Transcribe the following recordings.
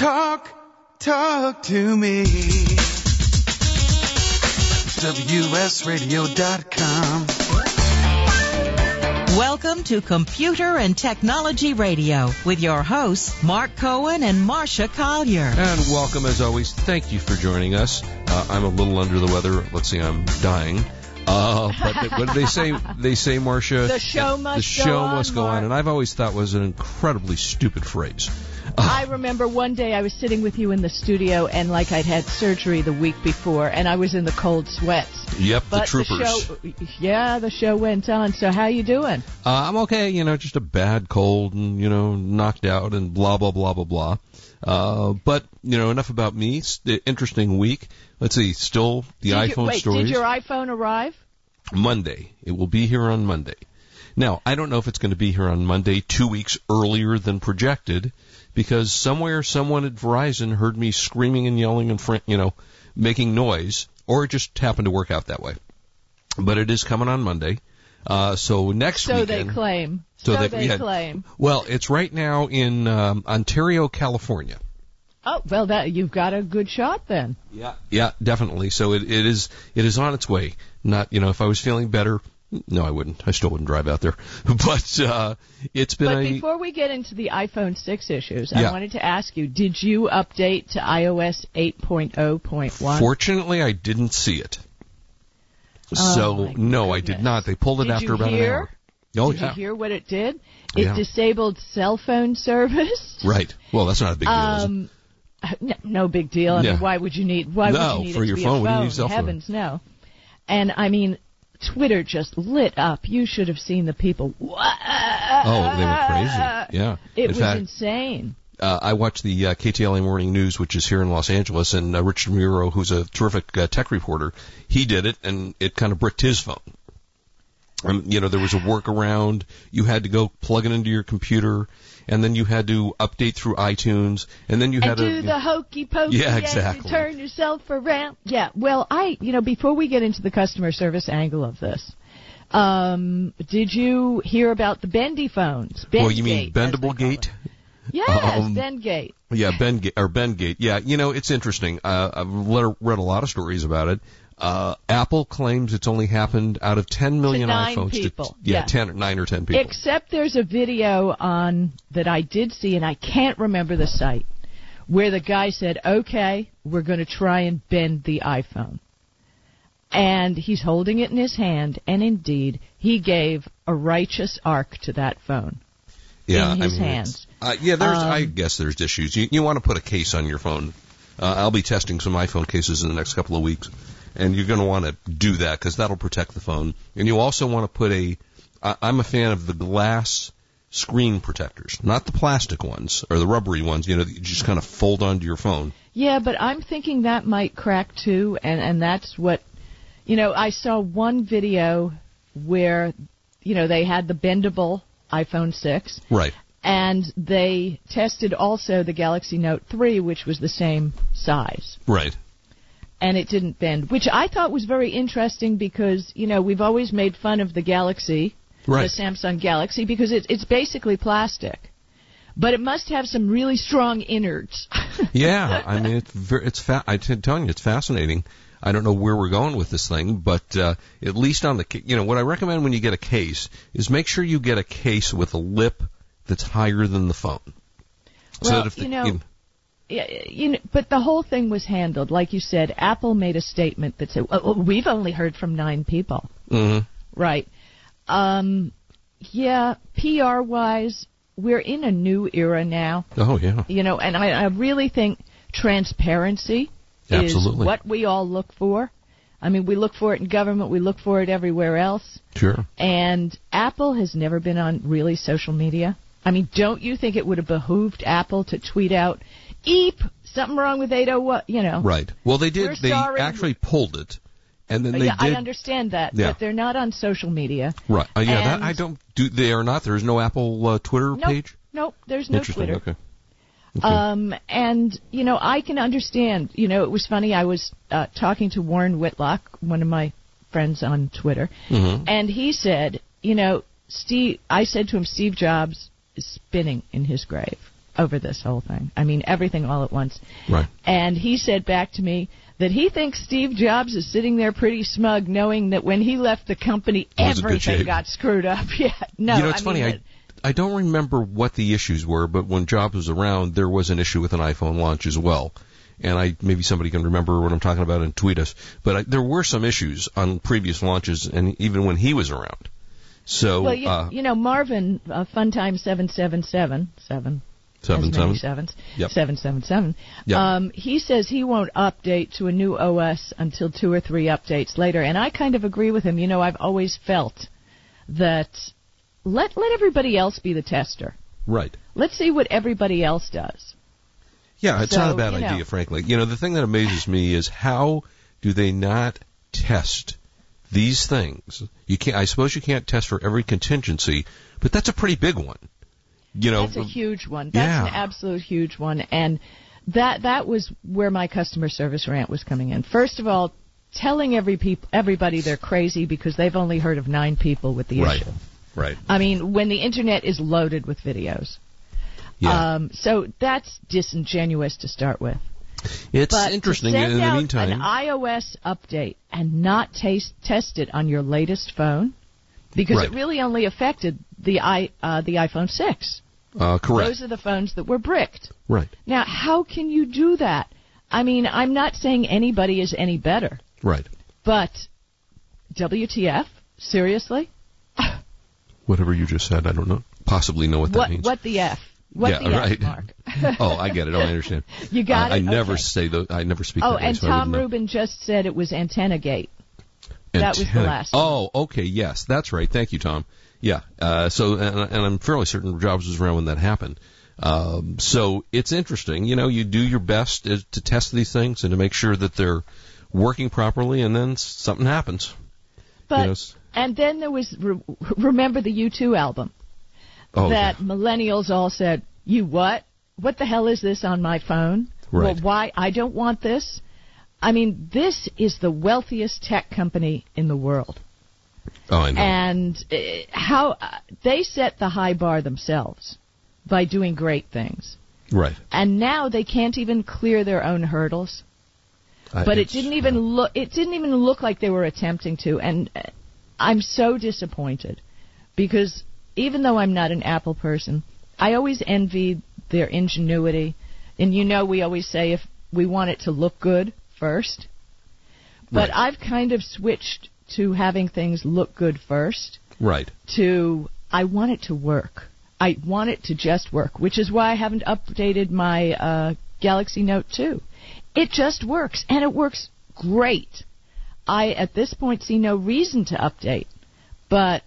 Talk, talk to me. WSRadio.com. Welcome to Computer and Technology Radio with your hosts, Mark Cohen and Marcia Collier. And welcome as always. Thank you for joining us. Uh, I'm a little under the weather. Let's see, I'm dying. Uh, but what do they say? They say, Marcia, the show must the show go must on, go on, and I've always thought was an incredibly stupid phrase. I remember one day I was sitting with you in the studio, and like I'd had surgery the week before, and I was in the cold sweats. Yep, But the troopers. show, yeah, the show went on. So how you doing? Uh, I'm okay, you know, just a bad cold and, you know, knocked out and blah, blah, blah, blah, blah. Uh, but, you know, enough about me. The interesting week. Let's see, still the did iPhone you, wait, stories. did your iPhone arrive? Monday. It will be here on Monday. Now, I don't know if it's going to be here on Monday two weeks earlier than projected because somewhere someone at Verizon heard me screaming and yelling and, fr- you know, making noise or it just happened to work out that way. But it is coming on Monday. Uh, so next week. So weekend. they claim. So So, they- they yeah. claim. Well, it's right now in um, Ontario, California. Oh, well, that you've got a good shot then. Yeah, yeah, definitely. So it, it is it is on its way. Not you know if I was feeling better, no, I wouldn't. I still wouldn't drive out there. But uh, it's been But a before we get into the iPhone 6 issues, Yeah. I wanted to ask you, did you update to iOS 8.0.1? fortunately I didn't see it. Oh, so no, I did not. They pulled it Did after about hear? an hour. Oh did yeah, you hear what it did? It Yeah. disabled cell phone service. right. Well, that's not a big deal. Um, no, no big deal. I mean, why would you need? Why No, would you need for it your phone. do you phone? cell phone? Heavens, no. And I mean, Twitter just lit up. You should have seen the people. Oh, they were crazy. Yeah. It In was fact, insane. uh, I watch the uh, KTLA Morning News, which is here in Los Angeles, and uh, Rich DeMuro, who's a terrific uh, tech reporter, he did it, and it kind of bricked his phone. Um, you know, there was a workaround. You had to go plug it into your computer, and then you had to update through iTunes, and then you And to do the hokey pokey Yeah, and exactly. you turn yourself around. Yeah. Well, I, you know, before we get into the customer service angle of this, um, did you hear about the bendy phones? well, you mean Bendable Gate? Yes, Um, Bendgate. Yeah, Ben or Ben Gate. Yeah, you know it's interesting. Uh, I've read a lot of stories about it. Uh, Apple claims it's only happened out of 10 million nine iPhones. people. To, yeah, Yeah. 10 or 9 or 10 people. Except there's a video on that I did see, and I can't remember the site, where the guy said, "Okay, we're going to try and bend the iPhone," and he's holding it in his hand, and indeed, he gave a righteous arc to that phone. yeah, in I his mean, hands. Uh, yeah, there's. I Um, guess there's issues. You, you want to put a case on your phone. Uh, I'll be testing some iPhone cases in the next couple of weeks, and you're going to want to do that because that'll protect the phone. And you also want to put a. I, I'm a fan of the glass screen protectors, not the plastic ones or the rubbery ones. You know, that you just kind of fold onto your phone. Yeah, but I'm thinking that might crack too, and and that's what, you know, I saw one video where, you know, they had the bendable iPhone 6, Right. and they tested also the Galaxy Note 3, which was the same size, Right. And it didn't bend, which I thought was very interesting because, you know, we've always made fun of the Galaxy, Right. the Samsung Galaxy, because it, it's basically plastic. But it must have some really strong innards. yeah, I mean it's very, it's fa- I'm telling you it's fascinating. I don't know where we're going with this thing, but uh, at least on the you know what I recommend when you get a case is make sure you get a case with a lip that's higher than the phone. so Well, that if the, you know, Yeah, you know, but the whole thing was handled, like you said. Apple made a statement that said, well, "We've only heard from nine people." Mhm. Right. Um, yeah, PR wise, we're in a new era now. oh yeah, You know, and I, I really think transparency Absolutely. is what we all look for. I mean, we look for it in government, we look for it everywhere else. sure. And Apple has never been on really social media. I mean, don't you think it would have behooved Apple to tweet out, "Eep, something wrong with 801," you know? Right. Well, they did. We're They sorry. actually pulled it, and then they yeah, I understand that, Yeah. but they're not on social media. Right. Uh, yeah. That, I don't do. They are not. There is no Apple uh, Twitter Nope. page. Nope, there's no. Twitter. Okay. Okay. Um, and you know, I can understand. You know, it was funny. I was uh, talking to Warren Whitlock, one of my friends on Twitter, Mhm. and he said, you know, Steve. I said to him, Steve Jobs is spinning in his grave. Over this whole thing. I mean, everything all at once. Right. And he said back to me that he thinks Steve Jobs is sitting there pretty smug, knowing that when he left the company, It was a good everything got screwed up. Yeah, no, you know, it's I funny. mean, I I don't remember what the issues were, but when Jobs was around, there was an issue with an iPhone launch as well. And I maybe somebody can remember what I'm talking about and tweet us. But I, there were some issues on previous launches, and even when he was around. So well, you, uh, you know, Marvin, uh, Funtime seven seven seven seven. Seven seven. sevens. Yep. Seven seven seven. Yep. Um, he says he won't update to a new OS until two or three updates later, and I kind of agree with him. You know, I've always felt that let let everybody else be the tester. Right. Let's see what everybody else does. Yeah, it's So, not a bad you know. idea, frankly. You know, the thing that amazes me is how do they not test these things? You can't. I suppose you can't test for every contingency, but that's a pretty big one. You know, That's a huge one. That's Yeah. an absolute huge one, and that that was where my customer service rant was coming in. First of all, telling every peop- everybody they're crazy because they've only heard of nine people with the Right. issue. right? I mean, when the internet is loaded with videos. Yeah, Um, so that's disingenuous to start with. it's But interesting. send In the out meantime, an iOS update and not taste, test it on your latest phone, because Right. it really only affected the i uh, the iPhone 6. uh, correct. Those are the phones that were bricked. right. Now, how can you do that? I mean, I'm not saying anybody is any better, Right. but WTF? Seriously? Whatever you just said, I don't know. Possibly know what that What means. what the F? What yeah, the right. F, Mark? oh, I get it. Oh, I understand. You got I, it? I never Okay. say those. I never speak. Oh, and Tom. Rubin just said it was Antenna Gate. That was the last. Oh, okay, yes, that's right. Thank you, Tom. Yeah. Uh, so, and, and I'm fairly certain Jobs was around when that happened. Um, so it's interesting. You know, you do your best to test these things and to make sure that they're working properly, and then something happens. But you know, and then there was re- remember the U2 album oh, that millennials all said, "You what? What the hell is this on my phone? Right. Well, why I don't want this." I mean, this is the wealthiest tech company in the world. oh, I know. and uh, how uh, they set the high bar themselves by doing great things right. and now they can't even clear their own hurdles I- but it didn't even look it didn't even look like they were attempting to and uh, i'm so disappointed because even though i'm not an apple person i always envied their ingenuity and you know we always say if we want it to look good first but Right. i've kind of switched to having things look good first Right. to I want it to work. I want it to just work, which is why I haven't updated my uh, Galaxy Note 2. It just works, and it works great. I, at this point, see no reason to update, but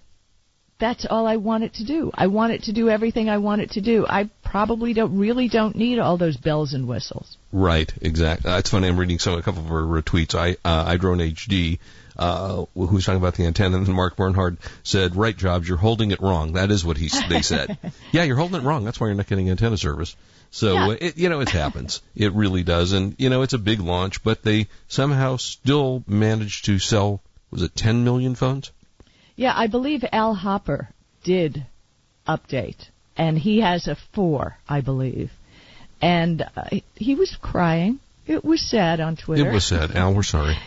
that's all I want it to do. I want it to do everything I want it to do. I probably don't really don't need all those bells and whistles. Right, exactly. That's funny. I'm reading some a couple of her tweets. I uh, iDrone HD, uh, who was talking about the antenna, and then Mark Bernhard said, "Right, Jobs, you're holding it wrong." That is what he they said. yeah, you're holding it wrong. That's why you're not getting antenna service. So Yeah. uh, it, you know it happens. it really does, and you know it's a big launch, but they somehow still managed to sell. Was it 10 million phones? Yeah, I believe Al Hopper did update, and he has a four, I believe. And uh, he was crying. It was sad on Twitter. It was sad. Al, we're sorry.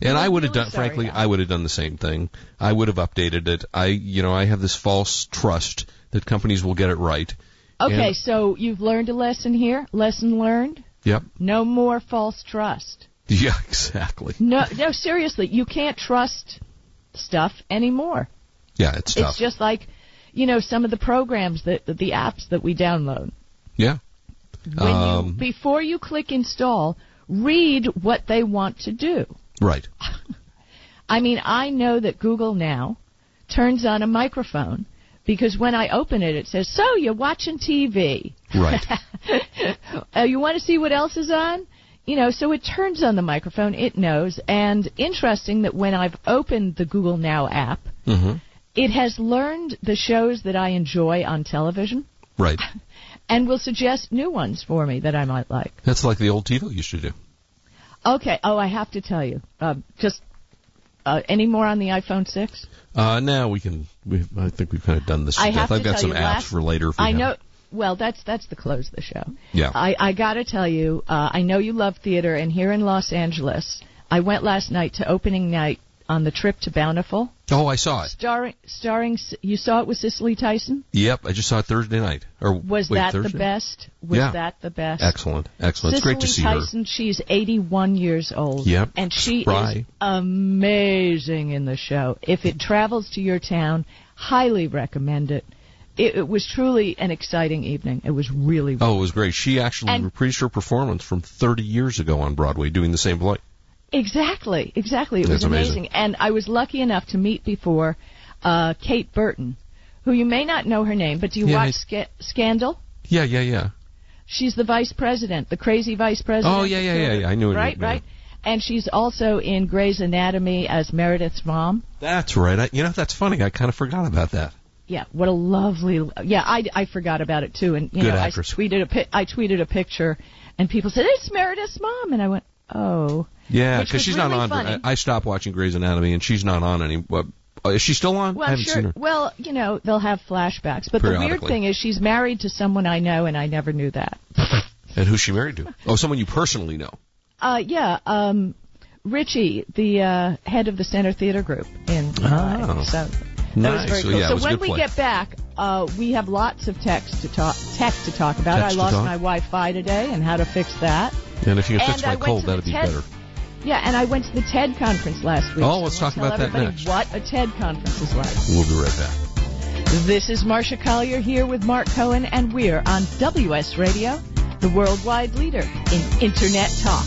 And I would have really done, sorry, frankly, Al. I would have done the same thing. I would have updated it. I, you know, I have this false trust that companies will get it right. Okay, And- so you've learned a lesson here. Lesson learned. Yep. No more false trust. Yeah, exactly. No, no, seriously, you can't trust stuff anymore. Yeah, it's tough. It's just like, you know, some of the programs that the apps that we download. yeah. When Um, you before you click install, read what they want to do. Right. I mean, I know that Google now turns on a microphone because when I open it, it says, "So you're watching TV." Right. uh, you want to see what else is on? You know, so it turns on the microphone. It knows. And interesting that when I've opened the Google Now app, hmm it has learned the shows that I enjoy on television Right. and will suggest new ones for me that I might like. That's like the old TiVo used to do. Okay. Oh, I have to tell you. Uh, just uh, any more on the iPhone 6? Uh, now we can. We, I think we've kind of done this. I have I've got some apps last- for later. I know. it. Well, that's that's the close of the show. Yeah. I I got to tell you, uh, I know you love theater, and here in Los Angeles, I went last night to opening night on the trip to Bountiful, Oh, I saw it. starring starring. You saw it with Cicely Tyson. Yep, I just saw it Thursday night. Or Was wait, that Thursday? the best? Was Yeah. that the best? Excellent, excellent. It's great to see Tyson, she's 81 years old. Yep, And she spry. is amazing in the show. If it travels to your town, highly recommend it. It, it was truly an exciting evening. It was really. Oh, it was great. She actually And- reprised her performance from 30 years ago on Broadway, doing the same play. Exactly, exactly. It That's was amazing. And I was lucky enough to meet before uh, Kate Burton, who you may not know her name, but do you Yeah, watch I- Sca- Scandal? Yeah, yeah, yeah. She's the vice president, the crazy vice president. Oh, yeah, yeah, yeah, yeah. I knew it. Right, yeah. right. And she's also in Grey's Anatomy as Meredith's mom. That's right. I, you know, that's funny. I kind of forgot about that. Yeah, what a lovely. Yeah, I, I forgot about it too, and you Good know actress. I tweeted a pi- I tweeted a picture, and people said it's Meredith's mom, and I went, oh. Yeah, because she's really not on. funny. I, stopped watching Grey's Anatomy, and she's not on any. Oh, is she still on? Well, I haven't sure. seen her. Well, you know, they'll have flashbacks. But the weird thing is, she's married to someone I know, and I never knew that. And who's she married to? Oh, someone you personally know. Uh, yeah, um, Richie, the uh, head of the Center Theater Group in. Uh, Oh. so Nice. was very So, cool. yeah, so when we get back, uh, we have lots of text to talk tech to talk about. Text I lost my Wi-Fi today, and how to fix that. And if you can fix I my cold, that'd be TED better. Yeah, and I went to the TED conference last week. Oh, let's talk about that next. What a TED conference is like. We'll be right back. This is Marcia Collier here with Mark Cohen, and we're on WS Radio, the worldwide leader in Internet talk.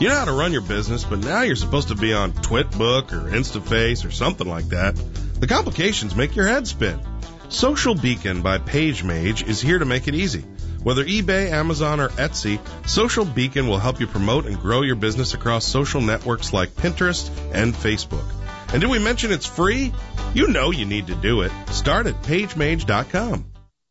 You know how to run your business, but now you're supposed to be on Twitbook or InstaFace or something like that. The complications make your head spin. Social Beacon by PageMage is here to make it easy. Whether eBay, Amazon, or Etsy, Social Beacon will help you promote and grow your business across social networks like Pinterest and Facebook. And did we mention it's free? You know you need to do it. Start at pagemage.com.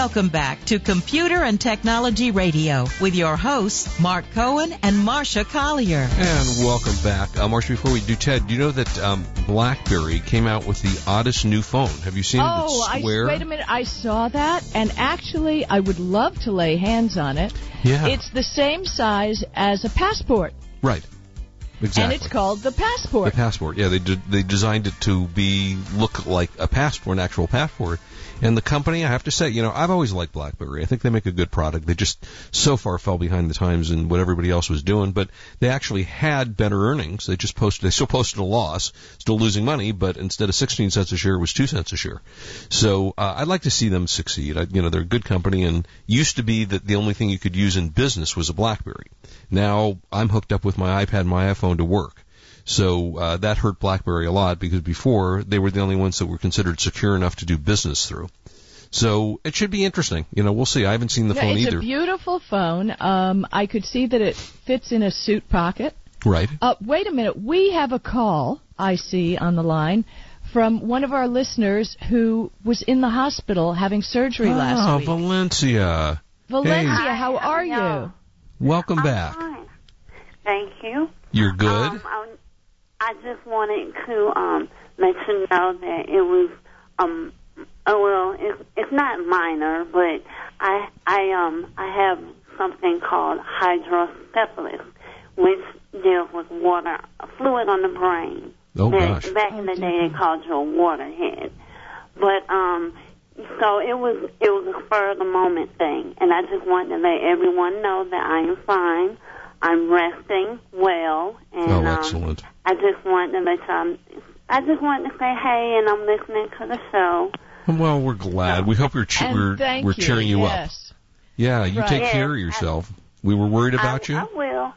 Welcome back to Computer and Technology Radio with your hosts, Mark Cohen and Marcia Collier. And welcome back. Uh, Marcia, before we do Ted, do you know that um, BlackBerry came out with the oddest new phone? Have you seen oh, it? It's I, wait a minute. I saw that, and actually, I would love to lay hands on it. Yeah. It's the same size as a passport, Right. Exactly. and it's called the passport. The passport. Yeah, they did, they designed it to be look like a passport, an actual passport. And the company, I have to say, you know, I've always liked BlackBerry. I think they make a good product. They just so far fell behind the times in what everybody else was doing, but they actually had better earnings. They just posted, they still posted a loss, still losing money, but instead of 16 cents a share, it was 2 cents a share. So, uh, I'd like to see them succeed. I, you know, they're a good company and used to be that the only thing you could use in business was a BlackBerry. Now, I'm hooked up with my iPad and my iPhone to work. So uh, that hurt BlackBerry a lot because before they were the only ones that were considered secure enough to do business through. So it should be interesting. You know, we'll see. I haven't seen the No, phone it's either. a beautiful phone. Um, I could see that it fits in a suit pocket. right. Uh, wait a minute. We have a call I see on the line from one of our listeners who was in the hospital having surgery last Ah, week. Valencia. Valencia, Hey. how are you? Welcome back. Thank you. You're good. Um, I, just wanted to um, let you know that it was um, oh well, it's, it's not minor, but I I um I have something called hydrocephalus, which deals with water fluid on the brain. Oh, That- gosh. Back in the day, they called you a waterhead, but um. So it was it was a spur of the moment thing, and I just wanted to let everyone know that I am fine. I'm resting well, and oh, um, excellent. I just wanted to let you. I just wanted to say hey, and I'm listening to the show. Well, we're glad. We hope we're che- we're, we're you, cheering you up. yes. Yeah, you Right. take Yes, care of yourself. We were worried about I, you. I will.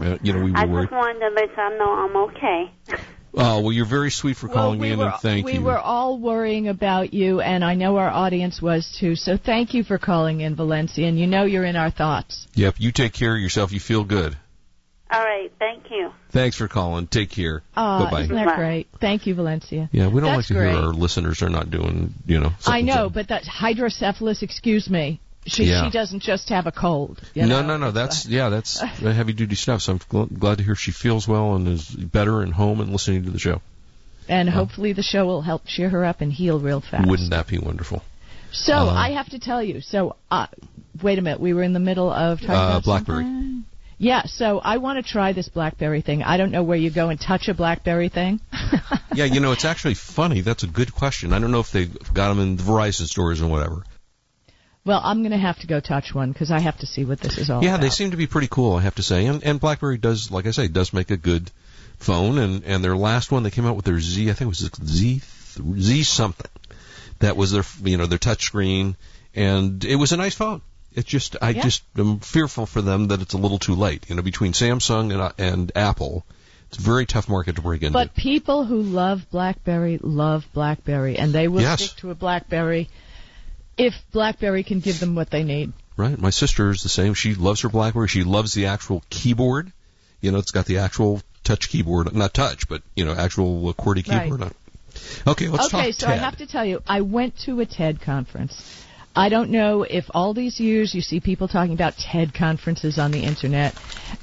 Uh, you know, we I were worried. just wanted to let you know I'm okay. Oh, well, you're very sweet for Well, calling we me in, and thank we you. We were all worrying about you, and I know our audience was too. So thank you for calling in, Valencia, and you know you're in our thoughts. Yep, you take care of yourself. You feel good. All right, thank you. Thanks for calling. Take care. Uh, Bye bye. Isn't that great? Thank you, Valencia. Yeah, we don't That's like to great. hear our listeners are not doing, you know. I something- know, but that hydrocephalus, excuse me, she, Yeah. she doesn't just have a cold. you no, know? no, no. That's yeah, that's heavy duty stuff. So I'm gl- glad to hear she feels well and is better and home and listening to the show. And hopefully the show will help cheer her up and heal real fast. Wouldn't that be wonderful? So Uh, I have to tell you. So uh, wait a minute, we were in the middle of talking Uh, about BlackBerry. something? Yeah. So I want to try this BlackBerry thing. I don't know where you go and touch a BlackBerry thing. Yeah, you know, it's actually funny. That's a good question. I don't know if they got them in the Verizon stores or whatever. Well, I'm going to have to go touch one because I have to see what this is all yeah, about. they seem to be pretty cool, I have to say. And, and BlackBerry does, like I say, does make a good phone. And, and their last one, they came out with their Z, I think it was Z, Z something. That was their, you know, their touch screen. And it was a nice phone. It's just, I Yeah. just am fearful for them that it's a little too late. You know, between Samsung and, uh, and Apple, it's a very tough market to break into. But people who love BlackBerry love BlackBerry, and they will Yes. stick to a BlackBerry if BlackBerry can give them what they need. Right. My sister is the same. She loves her BlackBerry. She loves the actual keyboard. You know, it's got the actual touch keyboard, not touch, but you know, actual uh, QWERTY keyboard. it. Okay, let's okay, talk so TED. I have to tell you, I went to a TED conference. I don't know if all these years you see people talking about TED conferences on the internet,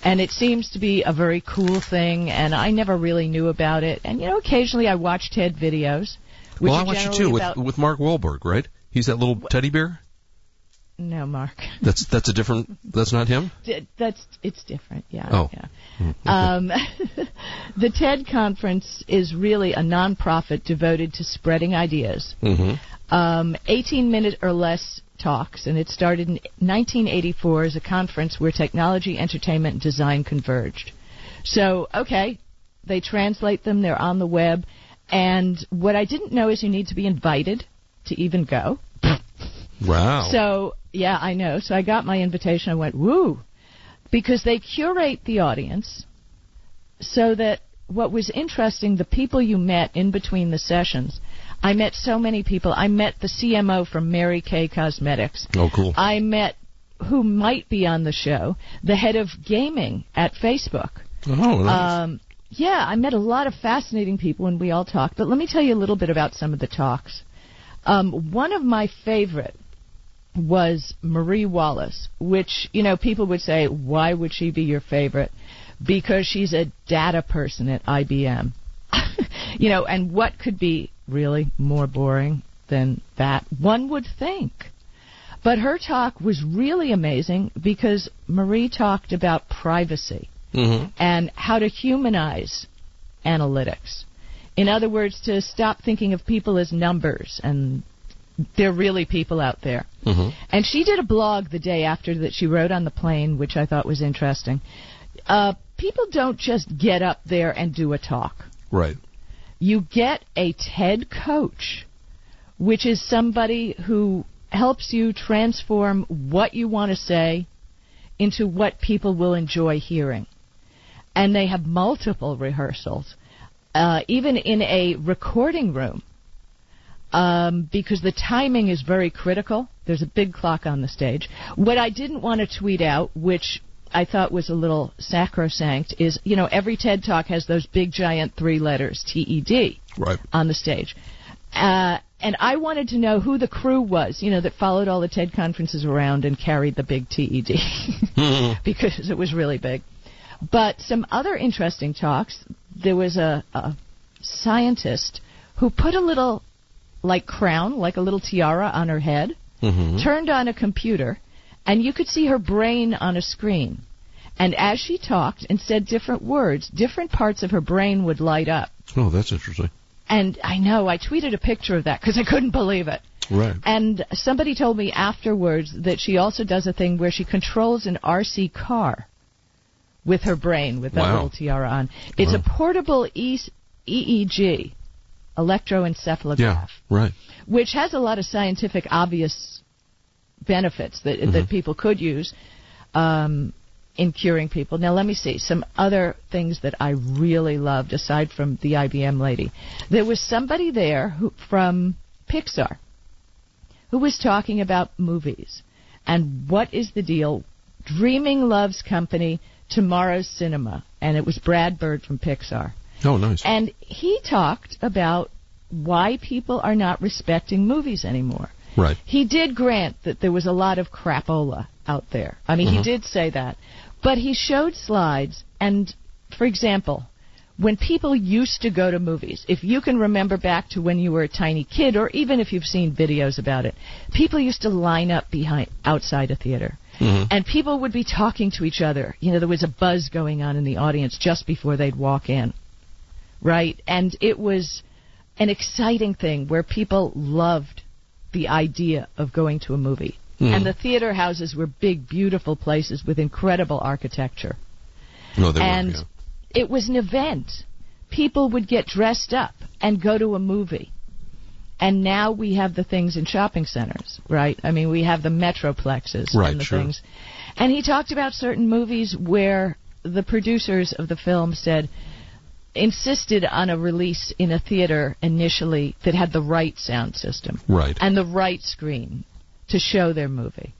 and it seems to be a very cool thing, and I never really knew about it. And you know, occasionally I watch TED videos. Which well, I you generally too with about, with Mark Wahlberg, right? He's that little teddy bear. No, Mark. That's that's a different. That's not him. That's it's different. Yeah. Oh. Yeah. Hmm. Um, the TED conference is really a nonprofit devoted to spreading ideas. Mhm. Um, 18 minute or less talks, and it started in 1984 as a conference where technology, entertainment, and design converged. So, okay, they translate them, they're on the web, and what I didn't know is you need to be invited to even go. Wow. So, yeah, I know. So I got my invitation. I went, woo. Because they curate the audience so that what was interesting, the people you met in between the sessions, I met so many people. I met the CMO from Mary Kay Cosmetics. Oh, cool. I met who might be on the show, the head of gaming at Facebook. Oh, nice. Um, yeah, I met a lot of fascinating people when we all talked. But let me tell you a little bit about some of the talks. Um, one of my favorite was Marie Wallace, which you know people would say, why would she be your favorite? Because she's a data person at IBM. you know, and what could be really more boring than that? One would think. But her talk was really amazing because Marie talked about privacy hmm and how to humanize analytics. In other words, to stop thinking of people as numbers and they're really people out there. hmm And she did a blog the day after that she wrote on the plane, which I thought was interesting. Uh, people don't just get up there and do a talk. Right. You get a TED coach, which is somebody who helps you transform what you want to say into what people will enjoy hearing. And they have multiple rehearsals, uh, even in a recording room, um, because the timing is very critical. There's a big clock on the stage. What I didn't want to tweet out, which I thought was a little sacrosanct, is you know every TED talk has those big giant three letters TED Right. on the stage. Uh, and I wanted to know who the crew was, you know, that followed all the TED conferences around and carried the big TED because it was really big. But some other interesting talks. There was a, a scientist who put a little, like crown, like a little tiara on her head, hmm turned on a computer, and you could see her brain on a screen. And as she talked and said different words, different parts of her brain would light up. Oh, that's interesting. And I know, I tweeted a picture of that because I couldn't believe it. Right. And somebody told me afterwards that she also does a thing where she controls an RC car with her brain, with that Wow. little tiara on. It's Wow. a portable e- EEG, electroencephalograph, Yeah. Right. which has a lot of scientific obvious benefits that that people could use um, in curing people. Now, let me see some other things that I really loved aside from the IBM lady. There was somebody there who, from Pixar who was talking about movies and what is the deal. Dreaming Loves Company, Tomorrow's Cinema, and it was Brad Bird from Pixar. Oh, nice. And he talked about why people are not respecting movies anymore. Right. He did grant that there was a lot of crapola out there. I mean, he Mhm. did say that. But he showed slides, and for example, when people used to go to movies, if you can remember back to when you were a tiny kid, or even if you've seen videos about it, people used to line up behind outside a theater. Mhm. And people would be talking to each other. You know, there was a buzz going on in the audience just before they'd walk in. Right? And it was an exciting thing where people loved the idea of going to a movie. Mhm. And the theater houses were big, beautiful places with incredible architecture. No, they and were. Yeah. it was an event. People would get dressed up and go to a movie. And now we have the things in shopping centers, right? I mean, we have the metroplexes Right, and the sure. things. And he talked about certain movies where the producers of the film said insisted on a release in a theater initially that had the right sound system Right. and the right screen to show their movie.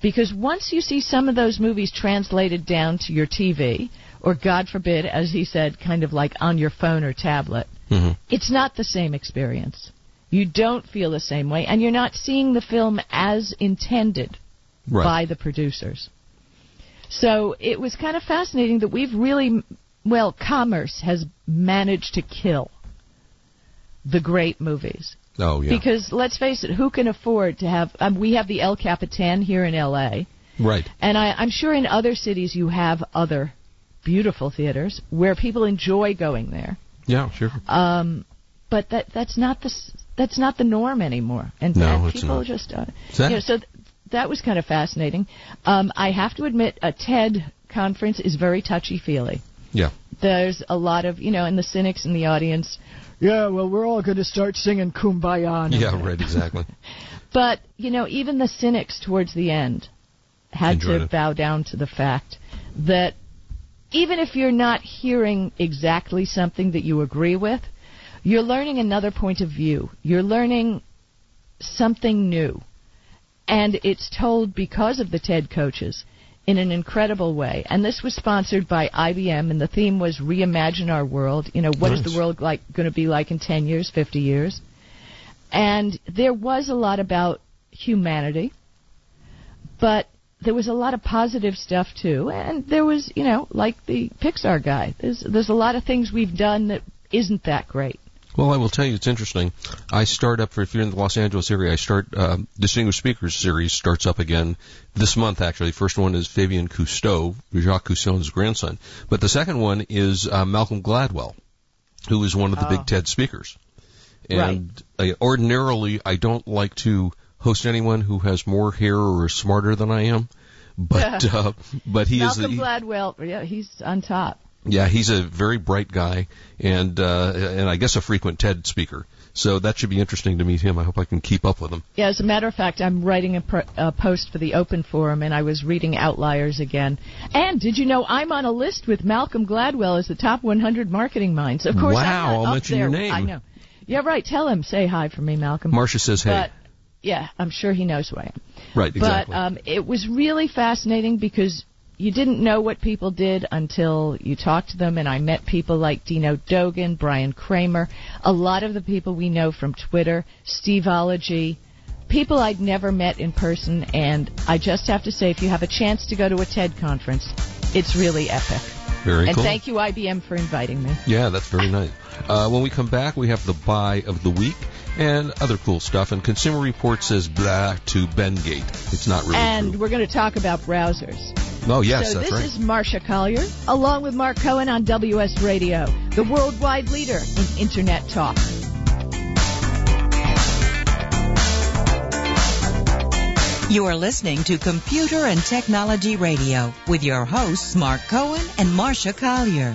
Because once you see some of those movies translated down to your TV, or God forbid, as he said, kind of like on your phone or tablet, hmm it's not the same experience. You don't feel the same way, and you're not seeing the film as intended Right. by the producers. So it was kind of fascinating that we've really, well, commerce has managed to kill the great movies. Oh, yeah. Because let's face it, who can afford to have? Um, we have the El Capitan here in L.A., right. and I, I'm sure in other cities you have other beautiful theaters where people enjoy going there. Yeah, sure. Um, but that that's not the that's not the norm anymore, and No, people not. just uh, you know, so th- that was kind of fascinating. Um, I have to admit, a TED conference is very touchy feely. Yeah. There's a lot of, you know, and the cynics in the audience, yeah, well, we're all going to start singing Kumbaya. now." Yeah, right, exactly. But, you know, even the cynics towards the end had Enjoyed to it. bow down to the fact that even if you're not hearing exactly something that you agree with, you're learning another point of view. You're learning something new. And it's told because of the TED coaches in an incredible way. And this was sponsored by IBM, and the theme was Reimagine Our World. You know, what is Nice. the world like going to be like in 10 years, 50 years? And there was a lot about humanity, but there was a lot of positive stuff too. And there was, you know, like the Pixar guy. There's there's a lot of things we've done that isn't that great. Well, I will tell you, it's interesting. I start up for if you're in the Los Angeles area. I start uh, Distinguished Speakers series starts up again this month. Actually, first one is Fabien Cousteau, Jacques Cousteau's grandson, but the second one is uh, Malcolm Gladwell, who is one of the Oh. big TED speakers. And uh, ordinarily, I don't like to host anyone who has more hair or is smarter than I am, but uh, but he Malcolm is. the- Gladwell, yeah, he's on top. Yeah, he's a very bright guy, and uh, and I guess a frequent TED speaker. So that should be interesting to meet him. I hope I can keep up with him. Yeah, as a matter of fact, I'm writing a, pro- a post for the Open Forum, and I was reading Outliers again. And did you know I'm on a list with Malcolm Gladwell as the top 100 marketing minds? Of course, I'm Wow, I'll up mention there. your name. I know. Yeah, right. Tell him. Say hi for me, Malcolm. Marcia says, "Hey." But yeah, I'm sure he knows who I am. Right, exactly. But um, it was really fascinating because you didn't know what people did until you talked to them, and I met people like Dino Dogan, Brian Kramer, a lot of the people we know from Twitter, Steveology, people I'd never met in person, and I just have to say, if you have a chance to go to a TED conference, it's really epic. Very and cool. thank you, IBM, for inviting me. Yeah, that's very nice. Uh, when we come back, we have the buy of the week and other cool stuff. And Consumer Report says blah to Bendgate. It's not really and we're going to talk about browsers. True. Oh, yes, so that's this right. is Marcia Collier, along with Mark Cohen on WS Radio, the worldwide leader in Internet talk. You are listening to Computer and Technology Radio with your hosts, Mark Cohen and Marcia Collier.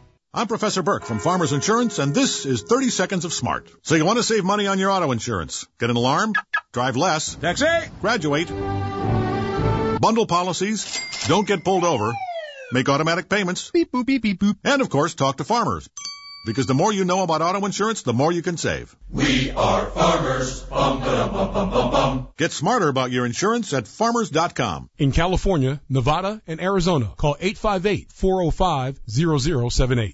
I'm Professor Burke from Farmers Insurance, and this is 30 Seconds of Smart. So you want to save money on your auto insurance? Get an alarm? Drive less? Taxi! Graduate? Bundle policies? Don't get pulled over? Make automatic payments? Beep boop beep beep boop. And of course, talk to farmers. Because the more you know about auto insurance, the more you can save. We are farmers. Bum, bum, bum, bum, bum. Get smarter about your insurance at farmers.com. In California, Nevada, and Arizona, call 858-405-0078.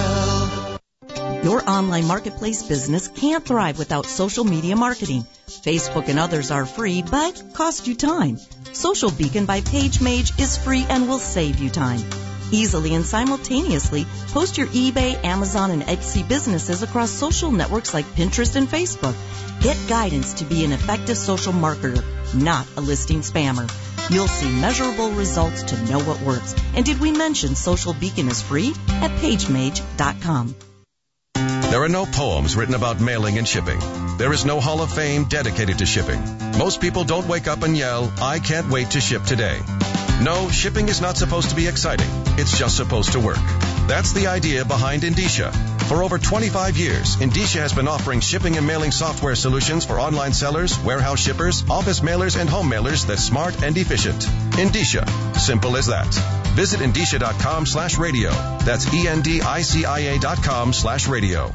Your online marketplace business can't thrive without social media marketing. Facebook and others are free, but cost you time. Social Beacon by PageMage is free and will save you time. Easily and simultaneously post your eBay, Amazon, and Etsy businesses across social networks like Pinterest and Facebook. Get guidance to be an effective social marketer. not a listing spammer. You'll see measurable results to know what works. And did we mention Social Beacon is free at pagemage.com? There are no poems written about mailing and shipping. There is no Hall of Fame dedicated to shipping. Most people don't wake up and yell, I can't wait to ship today. No, shipping is not supposed to be exciting. It's just supposed to work. That's the idea behind Endicia. For over 25 years, Endicia has been offering shipping and mailing software solutions for online sellers, warehouse shippers, office mailers, and home mailers that's smart and efficient. Endicia. Simple as that. Visit endicia.com slash radio. That's E-N-D-I-C-I-A dot com slash radio.